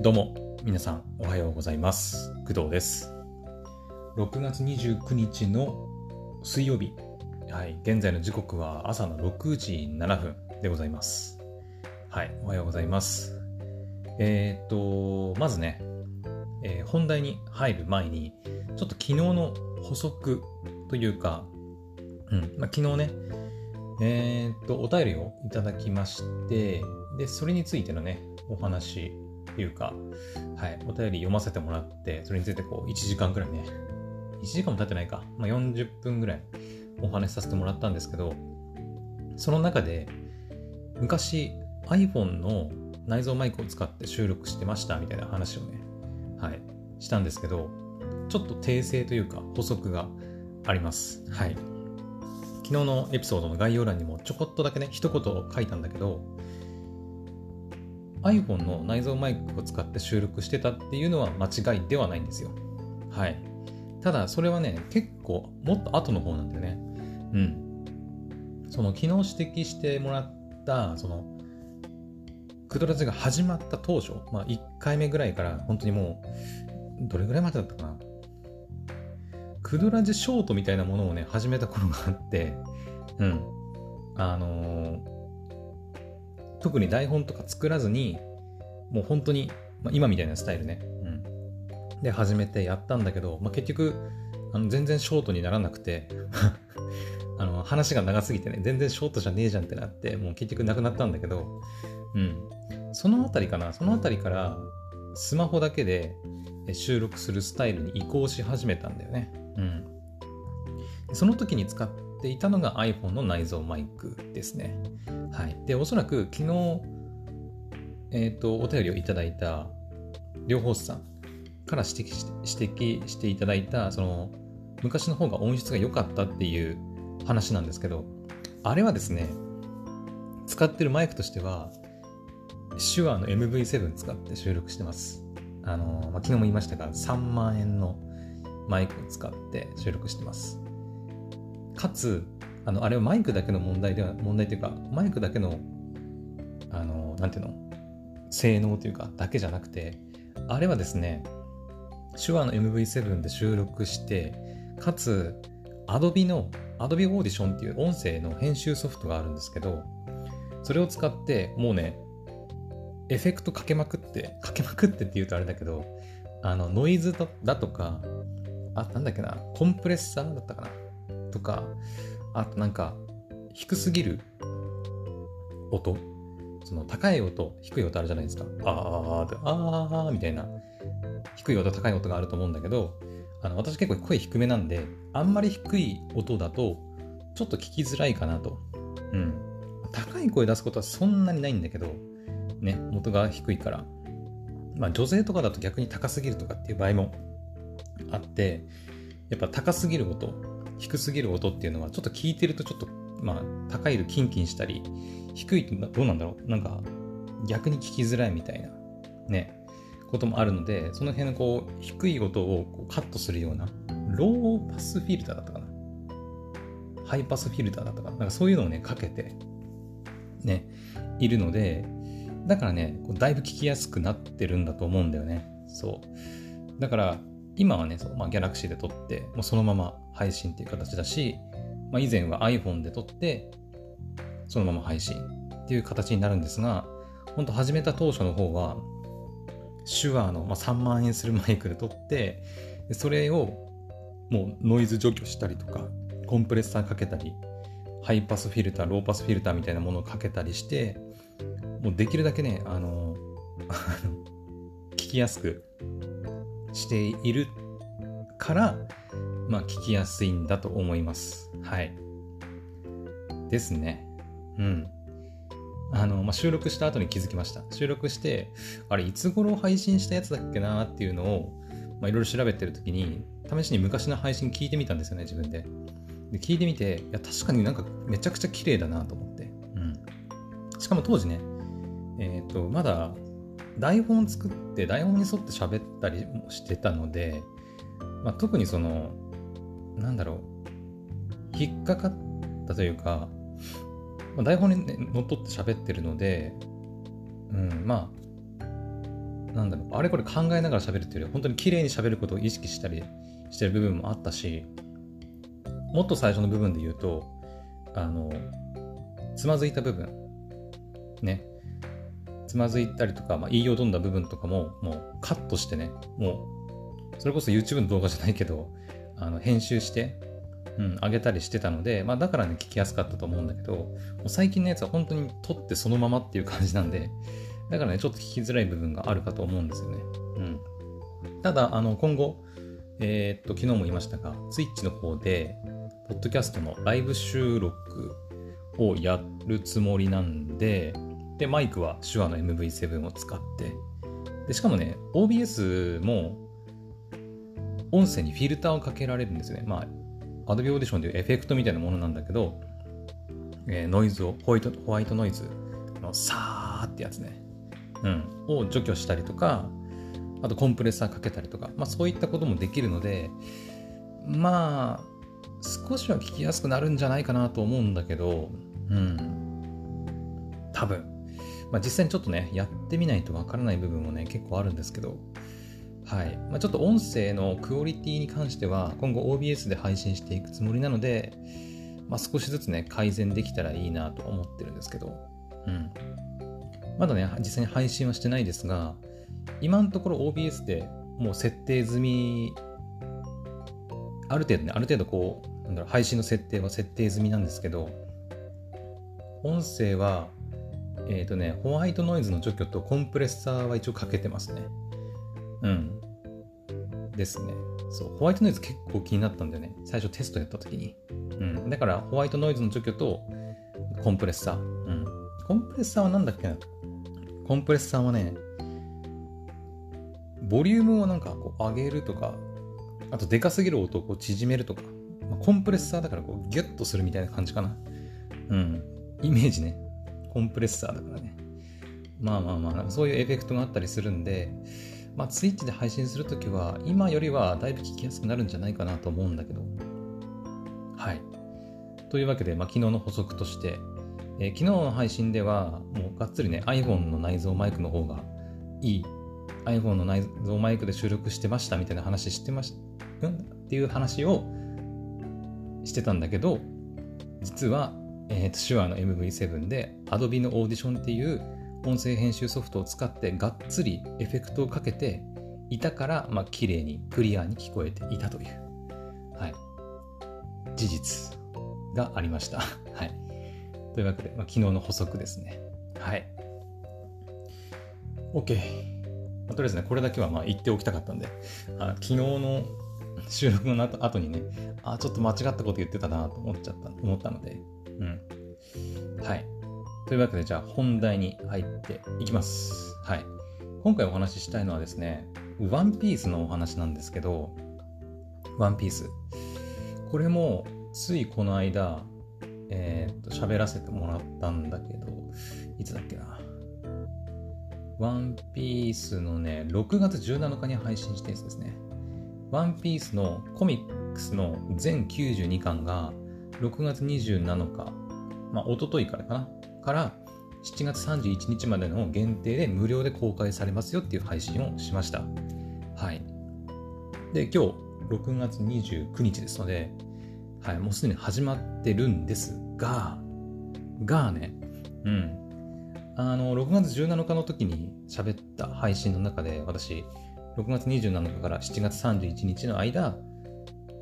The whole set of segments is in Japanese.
どうも、皆さんおはようございます。工藤です。6月29日の水曜日。はい、現在の時刻は朝の6時7分でございます。はい、おはようございます。えー、っと、まずね、えー本題に入る前に、ちょっと昨日の補足というか、うん、まあ、昨日ね、えーっと、お便りをいただきまして、で、それについてのね、お話いうか、はい、お便り読ませてもらって、それについてこう、1時間くらいね、1時間も経ってないか、まあ、40分ぐらいお話しさせてもらったんですけど、その中で、昔 iPhone の内蔵マイクを使って収録してましたみたいな話をね、はい、したんですけど、ちょっと訂正というか補足があります。はい。昨日のエピソードの概要欄にもちょこっとだけね、一言書いたんだけど、iPhone の内蔵マイクを使って収録してたっていうのは間違いではないんですよ。はい。ただ、それはね、結構もっと後の方なんだよね。うん。その昨日指摘してもらった、その、クドラジが始まった当初、まあ1回目ぐらいから本当にもう、どれぐらいまでだったかな。クドラジショートみたいなものをね、始めた頃があって、うん。あのー特に台本とか作らずに、もう本当に、まあ、今みたいなスタイルね。うん。で、始めてやったんだけど、まあ、結局、あの全然ショートにならなくて、あの話が長すぎてね、全然ショートじゃねえじゃんってなって、もう結局なくなったんだけど、うん。そのあたりかな、そのあたりから、スマホだけでえ収録するスタイルに移行し始めたんだよね。うん。その時に使っていたのが iPhone の内蔵マイクですね。はい。で、おそらく昨日、えっ、と、お便りをいただいた両方さんから指摘して指摘していただいた、その、昔の方が音質が良かったっていう話なんですけど、あれはですね、使ってるマイクとしては、手話の MV7 使って収録してます。あの、まあ、昨日も言いましたが、3万円のマイクを使って収録してます。かつ、あの、あれはマイクだけの問題では、問題というか、マイクだけの、あの、なんていうの、性能というか、だけじゃなくて、あれはですね、手話の MV7 で収録して、かつ、Adobe の、Adobe Audition っていう音声の編集ソフトがあるんですけど、それを使って、もうね、エフェクトかけまくって、かけまくってって言うとあれだけど、あの、ノイズだとか、あ、なんだっけな、コンプレッサーだったかなとか、あとなんか、低すぎる音その高い音、低い音あるじゃないですか。あーって、あーみたいな。低い音、高い音があると思うんだけど、あの私結構声低めなんで、あんまり低い音だと、ちょっと聞きづらいかなと。うん。高い声出すことはそんなにないんだけど、ね、元が低いから。まあ女性とかだと逆に高すぎるとかっていう場合もあって、やっぱ高すぎる音、低すぎる音っていうのはちょっと聞いてるとちょっと、まあ高いとキンキンしたり、低いとどうなんだろう？なんか逆に聞きづらいみたいなね、こともあるので、その辺のこう低い音をこうカットするような、ローパスフィルターだったかな？ハイパスフィルターだったかな？なんかそういうのをね、かけて、ね、いるので、だからね、こうだいぶ聞きやすくなってるんだと思うんだよね。そう。だから、今はね、そうまあ、Galaxy で撮って、もうそのまま配信っていう形だし、まあ、以前は iPhone で撮って、そのまま配信っていう形になるんですが、本当始めた当初の方は、 SHURE の、まあ、3万円するマイクで撮って、それをもうノイズ除去したりとか、コンプレッサーかけたり、ハイパスフィルター、ローパスフィルターみたいなものをかけたりして、もうできるだけね、あの 聞きやすくしているから、まあ聞きやすいんだと思います。はい。ですね。うん。あの、まあ、収録した後に気づきました。収録して、あれ、いつ頃配信したやつだっけなっていうのを、まあ、いろいろ調べてるときに、試しに昔の配信聞いてみたんですよね、自分で。で、聞いてみて、いや、確かになんかめちゃくちゃ綺麗だなと思って。うん。しかも当時ね、えっ、と、まだ台本作って台本に沿って喋ったりもしてたので、まあ、特にその、なんだろう、引っかかったというか、まあ、台本に、ね、のっとって喋ってるので、うん、まあ、なんだろう、あれこれ考えながら喋るっていうより、本当に綺麗に喋ることを意識したりしてる部分もあったし、もっと最初の部分で言うと、あの、つまずいた部分、ね、つまずいたりとか、まあ、言いよどんだ部分とかも、もうカットしてね、もう、それこそ YouTube の動画じゃないけど、あの編集して、うん、上げたりしてたので、まあ、だからね、聞きやすかったと思うんだけど、もう最近のやつは本当に撮ってそのままっていう感じなんで、だからね、ちょっと聞きづらい部分があるかと思うんですよね。うん。ただ、あの、今後、えー、っと、昨日も言いましたが、Twitch の方で、ポッドキャストのライブ収録をやるつもりなんで、で、マイクは手話の MV7 を使って、で、しかもね、OBS も、音声にフィルターをかけられるんですね。まあ、Adobe Audition でいうエフェクトみたいなものなんだけど、えー、ノイズを、ホワイトホワイトノイズのサーってやつね、うん、を除去したりとか、あとコンプレッサーかけたりとか、まあそういったこともできるので、まあ、少しは聞きやすくなるんじゃないかなと思うんだけど、うん。多分。まあ実際にちょっとね、やってみないとわからない部分もね、結構あるんですけど、はい。まあ、ちょっと音声のクオリティに関しては、今後 OBS で配信していくつもりなので、まあ、少しずつね、改善できたらいいなと思ってるんですけど、うん。まだね、実際に配信はしてないですが、今のところ OBS でもう設定済み、ある程度ね、ある程度こう、なんだろう、配信の設定は設定済みなんですけど、音声は、えっ、ー、とね、ホワイトノイズの除去とコンプレッサーは一応かけてますね。うん。ですね。そう、ホワイトノイズ結構気になったんだよね。最初テストやった時に。うん。だから、ホワイトノイズの除去とコンプレッサー。うん。コンプレッサーは何だっけなコンプレッサーはね、ボリュームをなんかこう上げるとか、あとでかすぎる音をこう縮めるとか、まあ、コンプレッサーだからこうギュッとするみたいな感じかな。うん。イメージね。コンプレッサーだからね。まあまあまあ、そういうエフェクトがあったりするんで、まあ、ツイッチで配信するときは、今よりはだいぶ聞きやすくなるんじゃないかなと思うんだけど。はい。というわけで、まあ、昨日の補足として、えー、昨日の配信では、もうがっつりね、iPhone の内蔵マイクの方がいい、iPhone の内蔵マイクで収録してましたみたいな話してました、うん？っていう話をしてたんだけど、実は、え、ー、と、手話の MV7 で Adobe のオーディションっていう音声編集ソフトを使ってがっつりエフェクトをかけていたから、まあ、綺麗にクリアに聞こえていたという、はい、事実がありました。はい。というわけで、まあ、昨日の補足ですね。はい。OK。まあ、とりあえずね、これだけはまあ言っておきたかったんで、あ昨日の収録の後にね、あ、ちょっと間違ったこと言ってたなと思っちゃった、思ったので、うん。はい。というわけで、じゃあ本題に入っていきます。はい。今回お話ししたいのはですね、ワンピースのお話なんですけど、ワンピース。これも、ついこの間、えー、っと、喋らせてもらったんだけど、いつだっけな。ワンピースのね、6月17日に配信したやつですね。ワンピースのコミックスの全92巻が6月27日、まあ、おとといからかな、から7月31日までの限定で無料で公開されますよっていう配信をしました。はい。で、今日6月29日ですので、はい、もうすでに始まってるんですが、がね、うん。あの、6月17日の時に喋った配信の中で、私、6月27日から7月31日の間、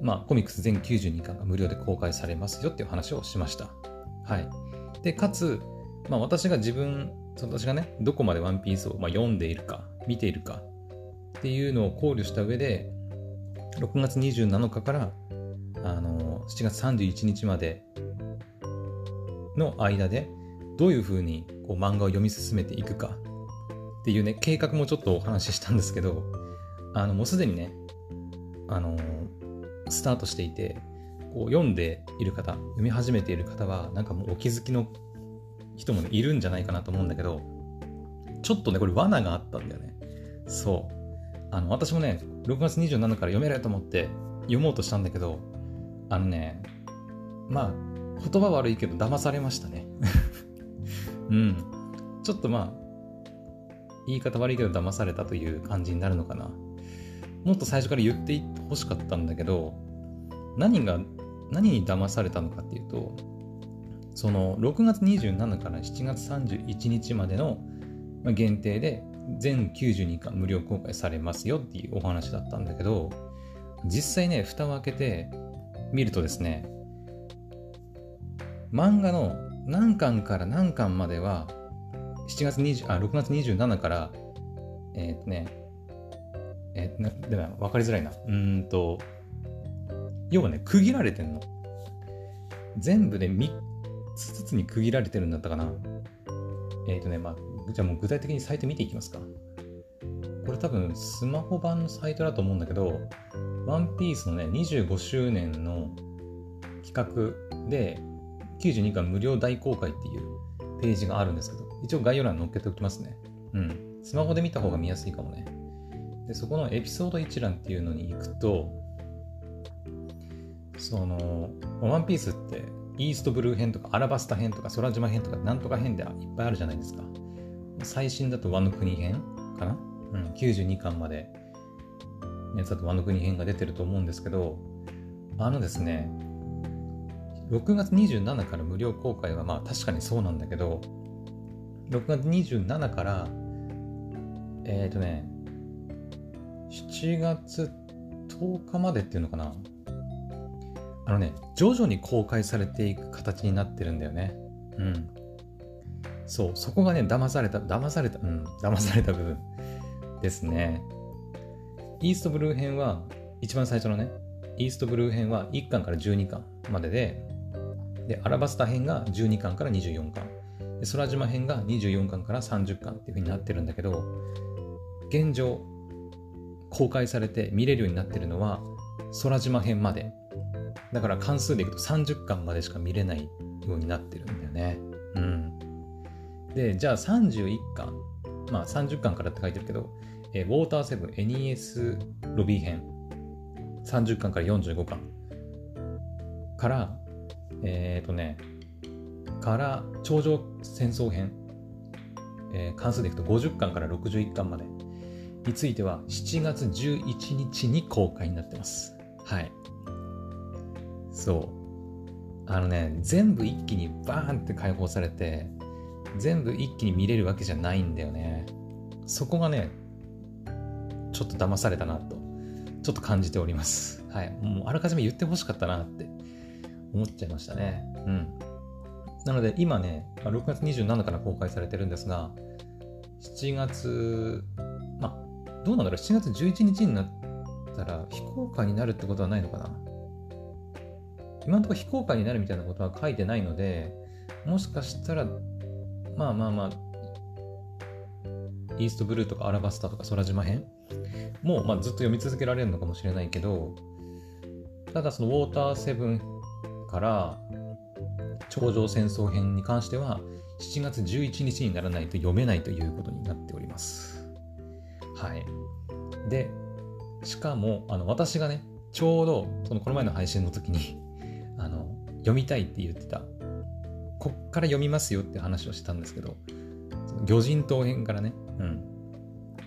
まあ、コミックス全92巻が無料で公開されますよっていう話をしました。はい。で、かつ、まあ、私が自分、私がね、どこまでワンピースをまあ読んでいるか、見ているかっていうのを考慮した上で、6月27日からあの7月31日までの間でどういうふうにこう漫画を読み進めていくかっていうね計画もちょっとお話ししたんですけどあのもうすでにねあのスタートしていてこう読んでいる方読み始めている方はなんかもうお気づきの人も、ね、いるんじゃないかなと思うんだけどちょっとねこれ罠があったんだよねそうあの私もね6月27日から読めると思って読もうとしたんだけどあのね、まあ、言葉悪いけど騙されましたね。うん。ちょっとまあ、言い方悪いけど騙されたという感じになるのかな。もっと最初から言ってほしかったんだけど、何が、何に騙されたのかっていうと、その6月27から7月31日までの限定で全92巻無料公開されますよっていうお話だったんだけど、実際ね、蓋を開けて見るとですね、漫画の何巻から何巻までは、7月20あ6月27から、えっ、とね、えー、なでも分かりづらいな。うんと、要はね、区切られてんの。全部で3つずつに区切られてるんだったかな。えっ、ー、とね、まあ、じゃあもう具体的にサイト見ていきますか。これ多分スマホ版のサイトだと思うんだけど、ワンピースのね、25周年の企画で、92巻無料大公開っていうページがあるんですけど、一応概要欄に載っけておきますね。うん。スマホで見た方が見やすいかもね。で、そこのエピソード一覧っていうのに行くと、その、ワンピースってイーストブルー編とかアラバスタ編とか空島編とかなんとか編でいっぱいあるじゃないですか。最新だとワノ国編かな？うん、92巻まで、ね、だとワノ国編が出てると思うんですけど、あのですね、6月27から無料公開はまあ確かにそうなんだけど、6月27から、えっ、ー、とね、7月10日までっていうのかな？あのね、徐々に公開されていく形になってるんだよね。うん。そう、そこがね、騙された、騙された、うん、騙された部分ですね。イーストブルー編は、一番最初のね、イーストブルー編は1巻から12巻までで、で、アラバスタ編が12巻から24巻。で、空島編が24巻から30巻っていう風になってるんだけど、現状、公開されて見れるようになってるのは、空島編まで。だから関数でいくと30巻までしか見れないようになってるんだよね。うん。で、じゃあ31巻。まあ30巻からって書いてるけど、えー、ウォーターセブン NES ロビー編。30巻から45巻。から、えっ、ー、とね、から頂上戦争編、えー、関数でいくと50巻から61巻までについては7月11日に公開になってます。はい。そう。あのね、全部一気にバーンって解放されて、全部一気に見れるわけじゃないんだよね。そこがね、ちょっと騙されたなと、ちょっと感じております。はい。もうあらかじめ言ってほしかったなって思っちゃいましたね。うん。なので今ね、6月27日から公開されてるんですが、7月、まあ、どうなんだろう、7月11日になったら非公開になるってことはないのかな。今のところ非公開になるみたいなことは書いてないので、もしかしたら、まあまあまあ、イーストブルーとかアラバスタとか空島編？も、まあ、ずっと読み続けられるのかもしれないけど、ただそのウォーターセブンから頂上戦争編に関しては7月11日にならないと読めないということになっております。はい。で、しかも、あの、私がね、ちょうど、そのこの前の配信の時にあの、読みたいって言ってた、こっから読みますよって話をしたんですけど、魚人島編からね、うん。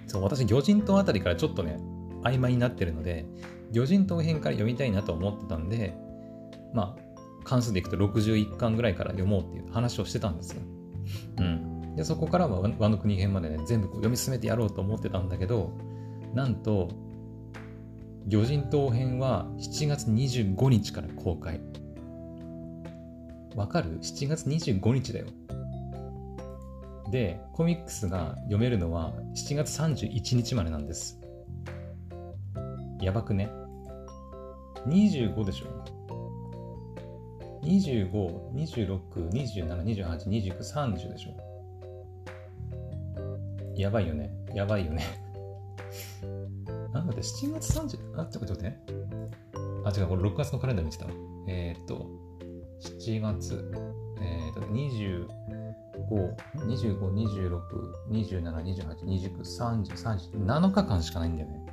そう、私、魚人島あたりからちょっとね、曖昧になってるので、魚人島編から読みたいなと思ってたんで、まあ、関数でいくと61巻ぐらいから読もうっていう話をしてたんですよ。うん。で、そこからは和の国編までね、全部こう読み進めてやろうと思ってたんだけど、なんと、魚人島編は7月25日から公開。わかる ?7 月25日だよ。で、コミックスが読めるのは7月31日までなんです。やばくね ?25 でしょ25、26、27、28、29、30でしょ。やばいよね。やばいよね。なんだって7月30、あ、ちょっと待って。あ、違う、これ6月のカレンダー見てた。えー、っと、7月、えー、っと、25、25、26、27、28、29、30、30、7日間しかないんだよね。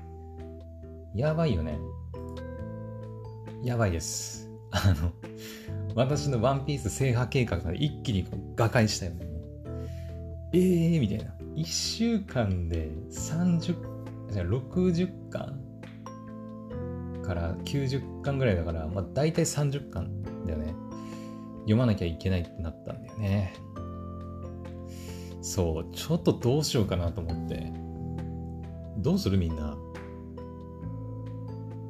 やばいよね。やばいです。あの、私のワンピース制覇計画が一気にこう瓦解したよね。えーみたいな。1週間で30 60巻から90巻ぐらいだから、まあ、大体30巻だよね。読まなきゃいけないってなったんだよね。そうちょっとどうしようかなと思って。どうするみんな？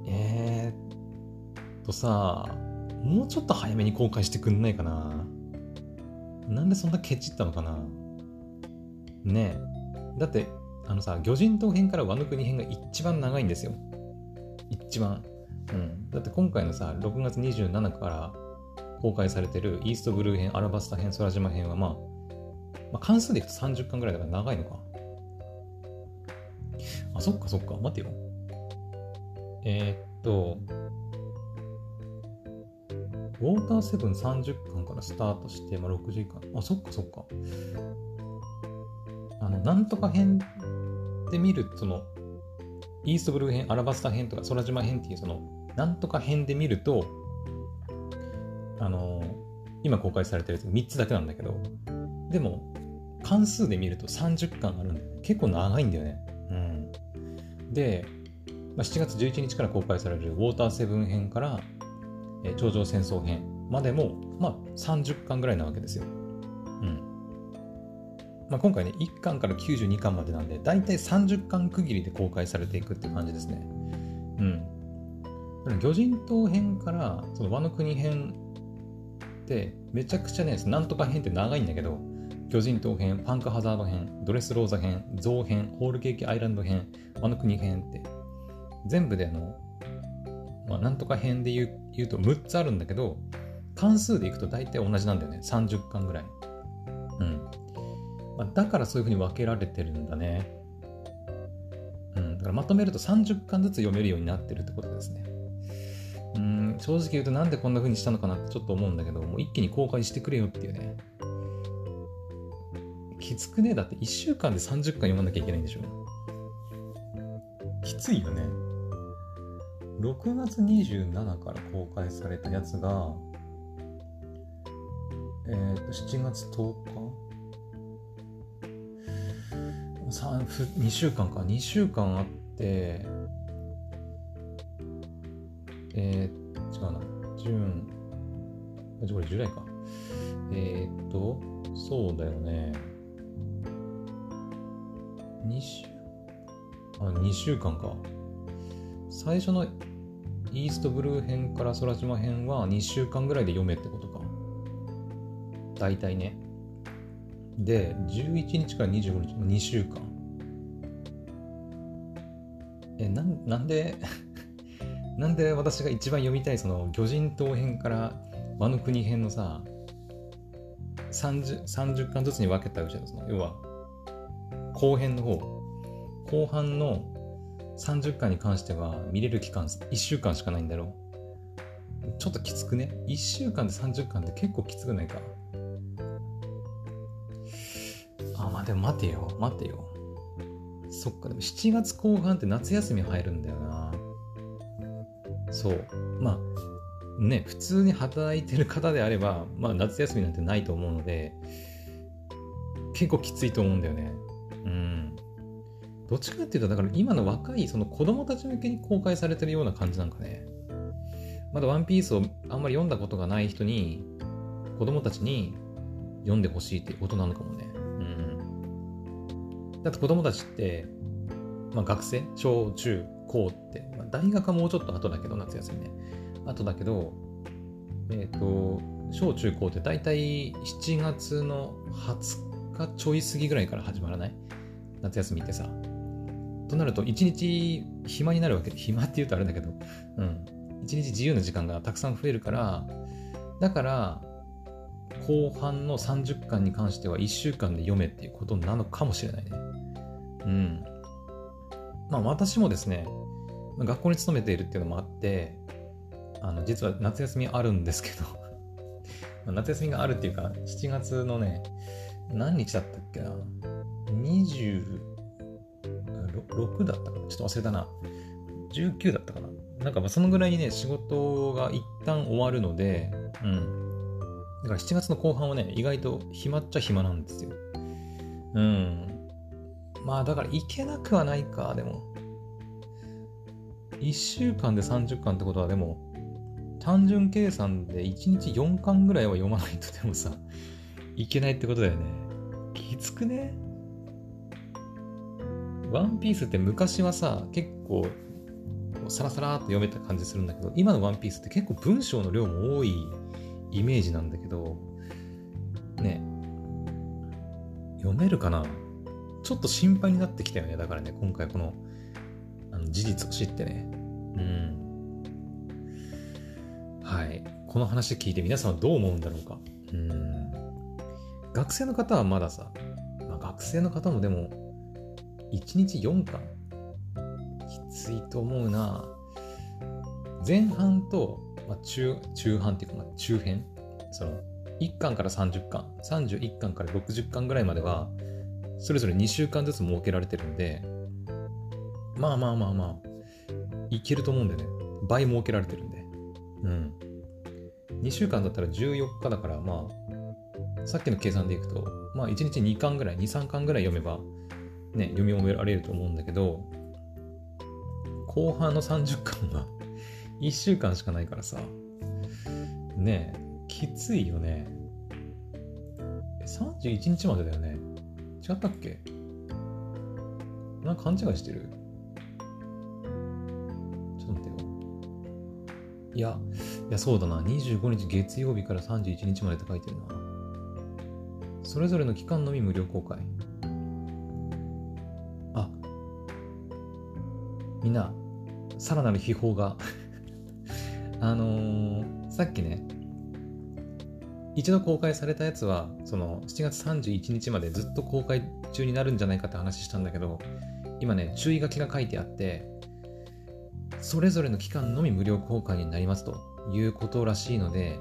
えー、っとさもうちょっと早めに公開してくんないかな？なんでそんなケチったのかな？ねえ。だって、あのさ、魚人島編からワノ国編が一番長いんですよ。一番。うん。だって今回のさ、6月27から公開されてるイーストブルー編、アラバスタ編、空島編はまあ、まあ、関数でいくと30巻ぐらいだから長いのか。あ、そっかそっか。待てよ。えー、っと、ウォーターセブン30巻からスタートして、まあ、60巻。あ、そっかそっか。あの、なんとか編で見る、その、イーストブルー編、アラバスタ編とか空島編っていう、その、なんとか編で見ると、あの、今公開されてるやつ3つだけなんだけど、でも、関数で見ると30巻あるんで、結構長いんだよね。うん。で、まあ、7月11日から公開されるウォーターセブン編からえ頂上戦争編までも、まあ、30巻ぐらいなわけですよ。うんまあ、今回ね、1巻から92巻までなんで、だいたい30巻区切りで公開されていくっていう感じですね。うん。魚人島編からその和の国編ってめちゃくちゃね、なんとか編って長いんだけど、魚人島編、パンクハザード編、ドレスローザ編、ゾウ編、ホールケーキアイランド編、和の国編って、全部であの、まあ、なんとか編で言う言うと6つあるんだけど、関数でいくと大体同じなんだよね。30巻ぐらい。うん。まあ、だからそういうふうに分けられてるんだね。うん。だからまとめると30巻ずつ読めるようになってるってことですね。うん、正直言うとなんでこんな風にしたのかなってちょっと思うんだけど、もう一気に公開してくれよっていうね。きつくね？だって1週間で30巻読まなきゃいけないんでしょ。きついよね。6月27から公開されたやつが、えっ、ー、と、7月10 2週間か、2週間あって、えー、違うな、ジューン、これジュライか。えっ、と、そうだよね。2週、あ、2週間か。最初のイーストブルー編から空島編は2週間ぐらいで読めってことか。大体ね。で、11日から25日の2週間。え、なん、なんで なんで私が一番読みたいその魚人島編から和の国編のさ、30, 30巻ずつに分けたうちのその、要は後編の方、後半の30巻に関しては見れる期間1週間しかないんだろう。ちょっときつくね？1週間で30巻って結構きつくないか？まあでも待てよ、待てよ。そっか、でも7月後半って夏休み入るんだよな。そう。まあ、ね、普通に働いてる方であれば、まあ夏休みなんてないと思うので、結構きついと思うんだよね。うん。どっちかっていうと、だから今の若いその子供たち向けに公開されてるような感じなんかね。まだワンピースをあんまり読んだことがない人に、子供たちに読んでほしいってことなのかもね。だって子供たちって、まあ学生、小中高って、まあ、大学はもうちょっと後だけど、夏休みね。後だけど、えっ、ー、と、小中高って大体7月の20日ちょい過ぎぐらいから始まらない？夏休みってさ。となると、一日暇になるわけで、暇って言うとあれだけど、うん。一日自由な時間がたくさん増えるから、だから、後半の30巻に関しては1週間で読めっていうことなのかもしれないね。うん。まあ私もですね、学校に勤めているっていうのもあって、あの、実は夏休みあるんですけど 夏休みがあるっていうか、7月のね、何日だったっけな？26だったかな？ちょっと忘れたな。19だったかな？なんかまあそのぐらいにね、仕事が一旦終わるので、うん。だから7月の後半はね、意外と暇っちゃ暇なんですよ。うん。まあだからいけなくはないか、でも。1週間で30巻ってことはでも、単純計算で1日4巻ぐらいは読まないとでもさ、いけないってことだよね。きつくね？ワンピースって昔はさ、結構、サラサラーっと読めた感じするんだけど、今のワンピースって結構文章の量も多いイメージなんだけど、ね、読めるかな？ちょっと心配になってきたよね。だからね、今回このあの事実を知ってね。うん。はい。この話聞いて皆さんはどう思うんだろうか？うん。学生の方はまださ、まあ、学生の方もでも、1日4巻？きついと思うな。前半と、まあ、中、中半っていうか、まあ、中編？その、1巻から30巻、31巻から60巻ぐらいまでは、それぞれ2週間ずつ設けられてるんで、まあまあまあまあ、いけると思うんでね。倍設けられてるんで。うん。2週間だったら14日だから、まあ、さっきの計算でいくと、まあ1日2巻ぐらい、2、3巻ぐらい読めば、ね、読み終えられると思うんだけど、後半の30巻は1週間しかないからさ、ねえ、きついよね。31日までだよね。違ったっけ？なんか勘違いしてる？ちょっと待ってよ。いや、いや、そうだな。25日月曜日から31日までって書いてるな。それぞれの期間のみ無料公開。あ、みんな、さらなる秘宝があのー、さっきね、一度公開されたやつは、その7月31日までずっと公開中になるんじゃないかって話したんだけど、今ね、注意書きが書いてあって、それぞれの期間のみ無料公開になりますということらしいので、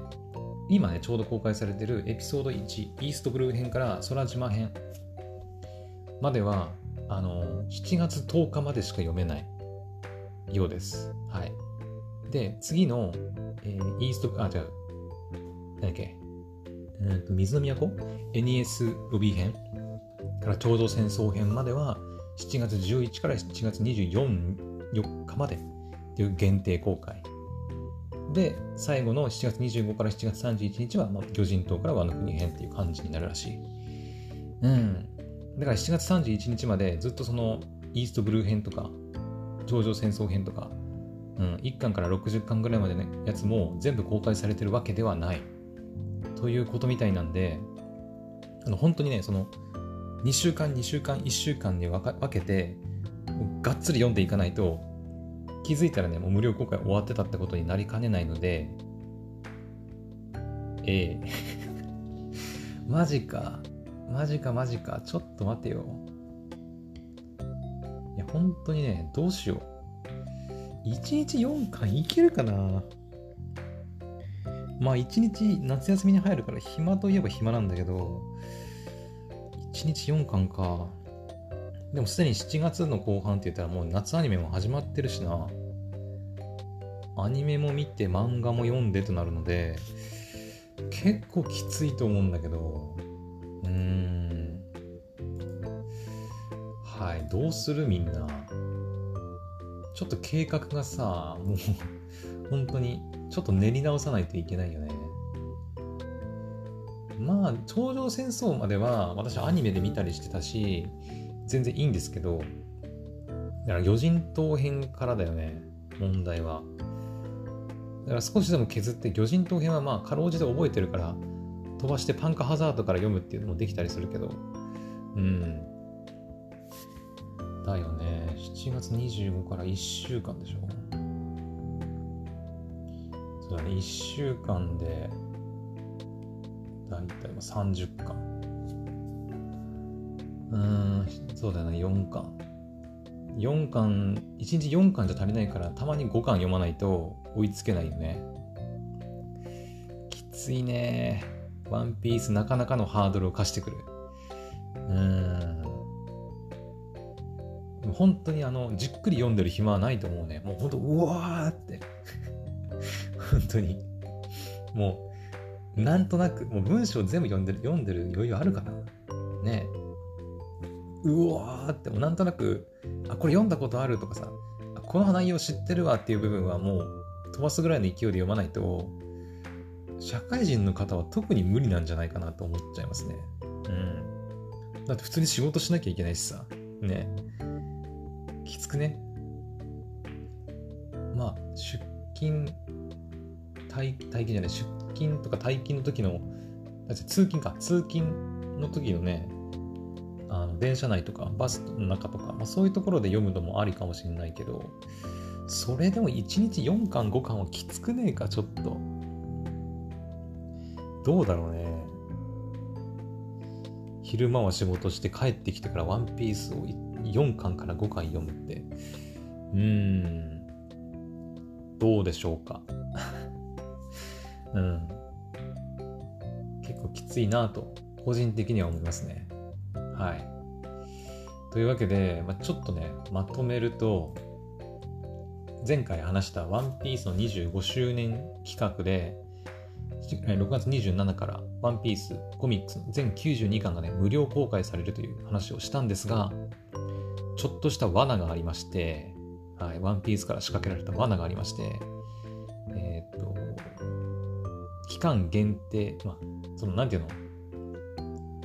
今ね、ちょうど公開されてるエピソード1、イーストブルー編から空島編までは、あの、7月10日までしか読めないようです。はい。で、次の、えー、イースト、あ、違う、何だっけ、えーと、水の都 ?NES ロビー編？から頂上戦争編までは7月11から7月24 4日までっていう限定公開。で、最後の7月25から7月31日は、まあ、魚人島から和の国編っていう感じになるらしい。うん。だから7月31日までずっとそのイーストブルー編とか、頂上戦争編とか、うん、1巻から60巻ぐらいまでのやつも全部公開されてるわけではない。ということみたいなんで、あの本当にね、その2週間、2週間、1週間に分けて、がっつり読んでいかないと、気づいたらね、もう無料公開終わってたってことになりかねないので、ええ マジか。マジかマジか。ちょっと待てよ。いや、本当にね、どうしよう。1日4巻いけるかな？まあ1日夏休みに入るから暇といえば暇なんだけど、1日4巻か。でもすでに7月の後半って言ったらもう夏アニメも始まってるしな。アニメも見て漫画も読んでとなるので、結構きついと思うんだけど、うーん。はい、どうするみんな。ちょっと計画がさ、もう本当にちょっと練り直さないといけないよね。まあ、頂上戦争までは私アニメで見たりしてたし、全然いいんですけど、だから魚人島編からだよね、問題は。だから少しでも削って魚人島編はまあかろうじて覚えてるから飛ばしてパンカハザードから読むっていうのもできたりするけど、うん。だよね。7月25から1週間でしょ。そうだね、1週間で、だいたい30巻。うん、そうだよね、4巻。4巻、1日4巻じゃ足りないから、たまに5巻読まないと追いつけないよね。きついね。ワンピースなかなかのハードルを課してくる。うん。本当にあの、じっくり読んでる暇はないと思うね。もう本当、うわーって 本当に。もう、なんとなく、もう文章全部読んでる、読んでる余裕あるかなねうわーってもうなんとなくあこれ読んだことあるとかさこの内容知ってるわっていう部分はもう飛ばすぐらいの勢いで読まないと社会人の方は特に無理なんじゃないかなと思っちゃいますね。うん。だって普通に仕事しなきゃいけないしさ。ね。きつくね？まあ、出勤、退退勤じゃない、出勤とか退勤の時の、通勤か、通勤の時のね、あの電車内とかバスの中とか、まあ、そういうところで読むのもありかもしれないけど、それでも1日4巻5巻はきつくねえか、ちょっと。どうだろうね。昼間は仕事して帰ってきてからワンピースを4巻から5巻読むって。うーん。どうでしょうか。うん。結構きついなと、個人的には思いますね。はい。というわけで、まあ、ちょっとね、まとめると、前回話したワンピースの25周年企画で、6月27からワンピースコミックスの全92巻がね、無料公開されるという話をしたんですが、ちょっとした罠がありまして、はい、ワンピースから仕掛けられた罠がありまして、えっ、と、期間限定、まあ、その、なんていうの、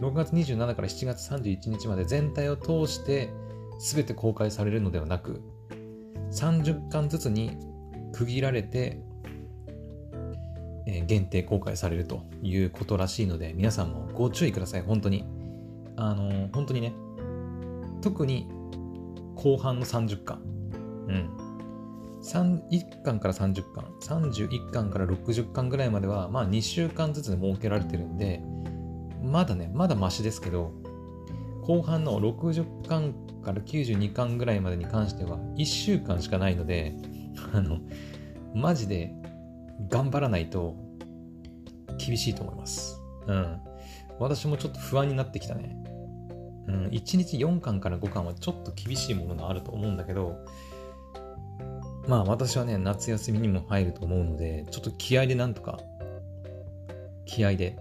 6月27から7月31日まで全体を通して全て公開されるのではなく、30巻ずつに区切られて、えー、限定公開されるということらしいので、皆さんもご注意ください、本当に。あのー、本当にね、特に後半の30巻。うん。1巻から30巻、31巻から60巻ぐらいまでは、まあ2週間ずつ設けられてるんで、まだね、まだマシですけど、後半の60巻から92巻ぐらいまでに関しては1週間しかないので、あの、マジで頑張らないと厳しいと思います。うん。私もちょっと不安になってきたね。うん、1日4巻から5巻はちょっと厳しいものがあると思うんだけど、まあ私はね、夏休みにも入ると思うので、ちょっと気合でなんとか、気合で、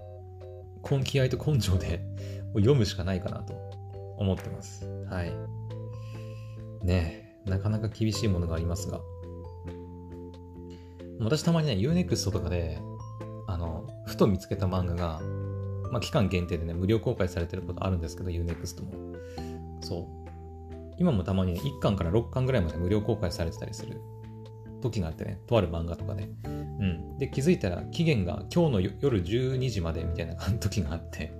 根気合と根性で 読むしかないかなと思ってます。はい。ねなかなか厳しいものがありますが。私たまにね、Unext とかで、あの、ふと見つけた漫画が、まあ、期間限定でね、無料公開されてることあるんですけど、Unext も。そう。今もたまにね、1巻から6巻ぐらいまで無料公開されてたりする時があってね、とある漫画とかで。うん。で、気づいたら期限が今日の夜12時までみたいな時があって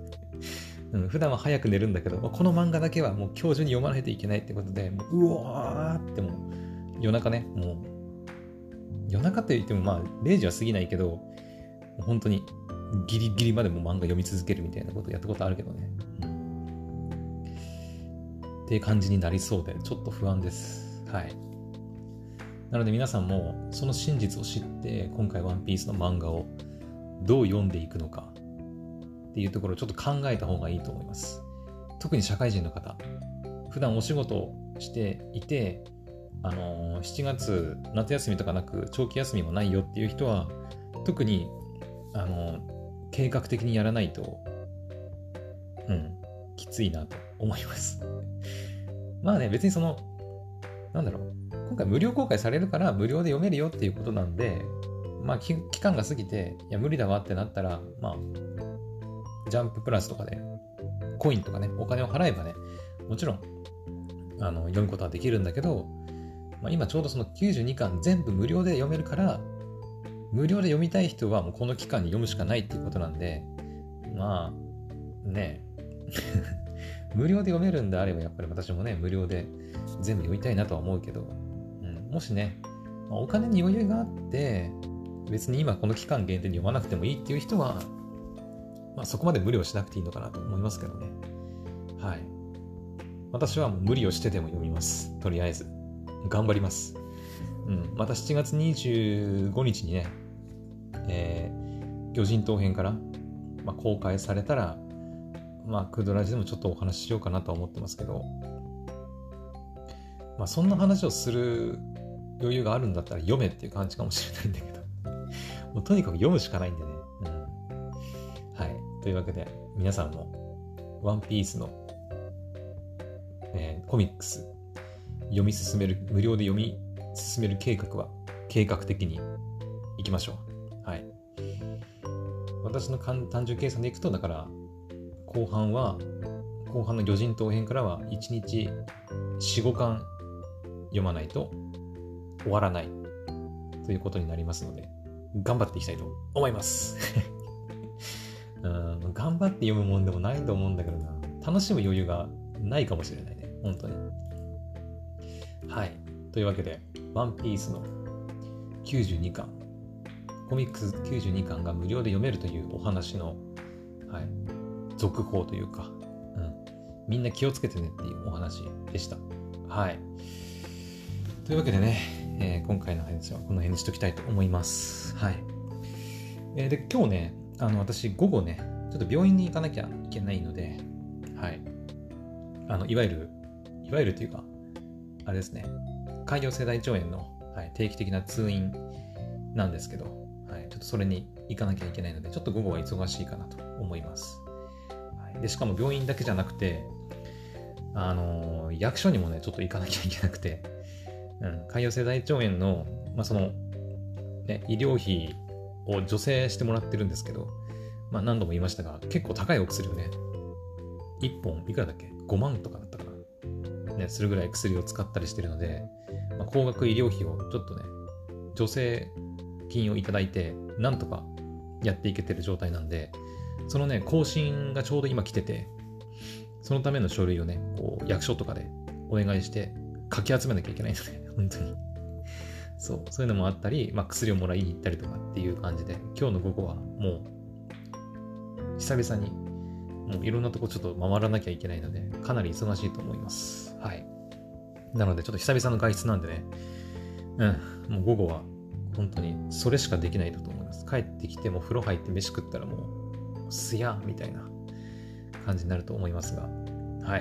うん、普段は早く寝るんだけど、この漫画だけはもう今日中に読まないといけないってことで、もううわーってもう夜中ね、もう夜中って言ってもまあ0時は過ぎないけど、本当にギリギリまでも漫画読み続けるみたいなことやったことあるけどね。うん、っていう感じになりそうで、ちょっと不安です。はい。なので皆さんもその真実を知って、今回ワンピースの漫画をどう読んでいくのか、っていうところをちょっと考えた方がいいと思います。特に社会人の方、普段お仕事をしていて、あの、7月、夏休みとかなく長期休みもないよっていう人は、特に、あの、計画的にやらないと、うん、きついなと思います。まあね、別にその、なんだろう、今回無料公開されるから無料で読めるよっていうことなんで、まあ期間が過ぎて、いや無理だわってなったら、まあジャンププラスとかで、コインとかね、お金を払えばね、もちろん、あの、読むことはできるんだけど、まあ、今ちょうどその92巻全部無料で読めるから、無料で読みたい人はもうこの期間に読むしかないっていうことなんで、まあ、ね 無料で読めるんであれば、やっぱり私もね、無料で全部読みたいなとは思うけど、うん、もしね、ま、お金に余裕があって、別に今この期間限定に読まなくてもいいっていう人は、まあ、そこまで無理をしなくていいのかなと思いますけどね。はい。私は無理をしてでも読みます。とりあえず。頑張ります。うん。また7月25日にね、えー、魚人島編から、まあ、公開されたら、まあ、クードラジでもちょっとお話ししようかなとは思ってますけど、まあ、そんな話をする余裕があるんだったら読めっていう感じかもしれないんだけど、もうとにかく読むしかないんでね。はいというわけで、皆さんも、ワンピースのえー、コミックス読み進める、無料で読み進める計画は計画的にいきましょう。私の単純計算でいくと、だから、後半は、後半の魚人島編からは1日4、5巻読まないと終わらないということになりますので、頑張っていきたいと思います うん頑張って読むもんでもないと思うんだけどな。楽しむ余裕がないかもしれないね。本当に。はい。というわけで、ワンピースの92巻、コミックス92巻が無料で読めるというお話の、はい、続報というか、うん、みんな気をつけてねっていうお話でした。はい。というわけでね、えー、今回の話はこの辺にしときたいと思います。はい。えー、で、今日ね、あの、私、午後ね、ちょっと病院に行かなきゃいけないので、はい。あの、いわゆる、いわゆるというか、あれですね、潰瘍性大腸炎の、はい、定期的な通院なんですけど、ちょっとそれに行かなきゃいけないので、ちょっと午後は忙しいかなと思います。はい、でしかも病院だけじゃなくて、あのー、役所にもね、ちょっと行かなきゃいけなくて、うん、潰瘍性大腸炎の、まあ、その、ね、医療費を助成してもらってるんですけど、まあ、何度も言いましたが、結構高いお薬をね、1本いくらだっけ ?5 万とかだったかな、ね、するぐらい薬を使ったりしてるので、まあ、高額医療費をちょっとね、助成金をいただいて、なんとかやっていけてる状態なんで、そのね、更新がちょうど今来てて、そのための書類をね、こう役所とかでお願いしてかき集めなきゃいけないので、本当に。そう、そういうのもあったり、まあ、薬をもらいに行ったりとかっていう感じで、今日の午後はもう、久々に、もういろんなとこちょっと回らなきゃいけないので、かなり忙しいと思います。はい。なので、ちょっと久々の外出なんでね、うん、もう午後は本当にそれしかできないだと思います。帰ってきても風呂入って飯食ったらもう、すやみたいな感じになると思いますが、はい。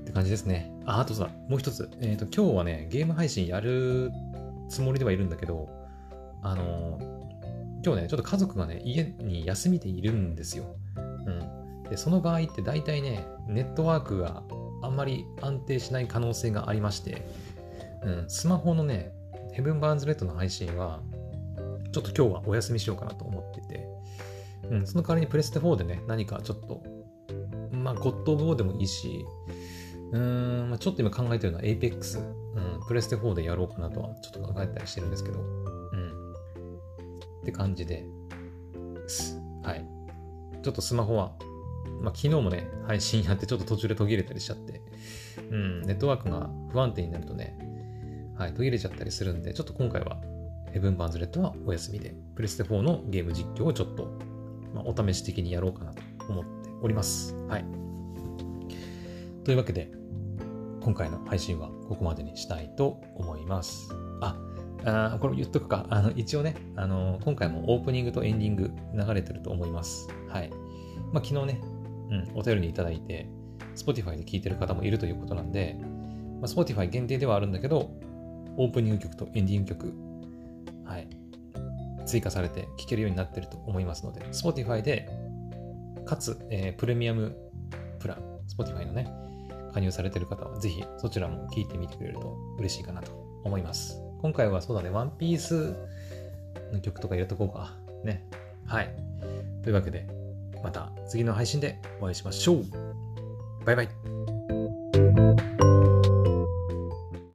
って感じですね。あ、あとさ、もう一つ。えっ、ー、と、今日はね、ゲーム配信やるつもりではいるんだけど、あの今日ね、ちょっと家族がね、家に休みでいるんですよ。うん。で、その場合って大体ね、ネットワークがあんまり安定しない可能性がありまして、うん、スマホのね、ヘブン・バーンズ・レッドの配信は、ちょっと今日はお休みしようかなと思ってて、うん、その代わりにプレステ4でね、何かちょっと、まあ、ゴッド・オブ・ウォーでもいいし、うーん、まあ、ちょっと今考えてるのは Apex、うん、プレステ4でやろうかなとはちょっと考えたりしてるんですけど、うん。って感じで、はい。ちょっとスマホはまあ、昨日もね、配信やってちょっと途中で途切れたりしちゃって、うん、ネットワークが不安定になるとね、はい、途切れちゃったりするんで、ちょっと今回はヘブン・バンズ・レッドはお休みで、プレステ4のゲーム実況をちょっと、まあ、お試し的にやろうかなと思っております。はい。というわけで、今回の配信はここまでにしたいと思います。あ、あこれ言っとくか。あの一応ね、あの今回もオープニングとエンディング流れてると思います。はい。まあ、昨日ね、うん、お便りにいただいて、Spotify で聞いてる方もいるということなんで、まあ、Spotify 限定ではあるんだけど、オープニング曲とエンディング曲、はい、追加されて聴けるようになってると思いますので、Spotify で、かつ、えー、プレミアムプラン、Spotify のね、加入されてる方は、ぜひそちらも聴いてみてくれると嬉しいかなと思います。今回はそうだね、ワンピースの曲とか入れとこうか。ね。はい。というわけで、また次の配信でお会いしましょう。バイバイ。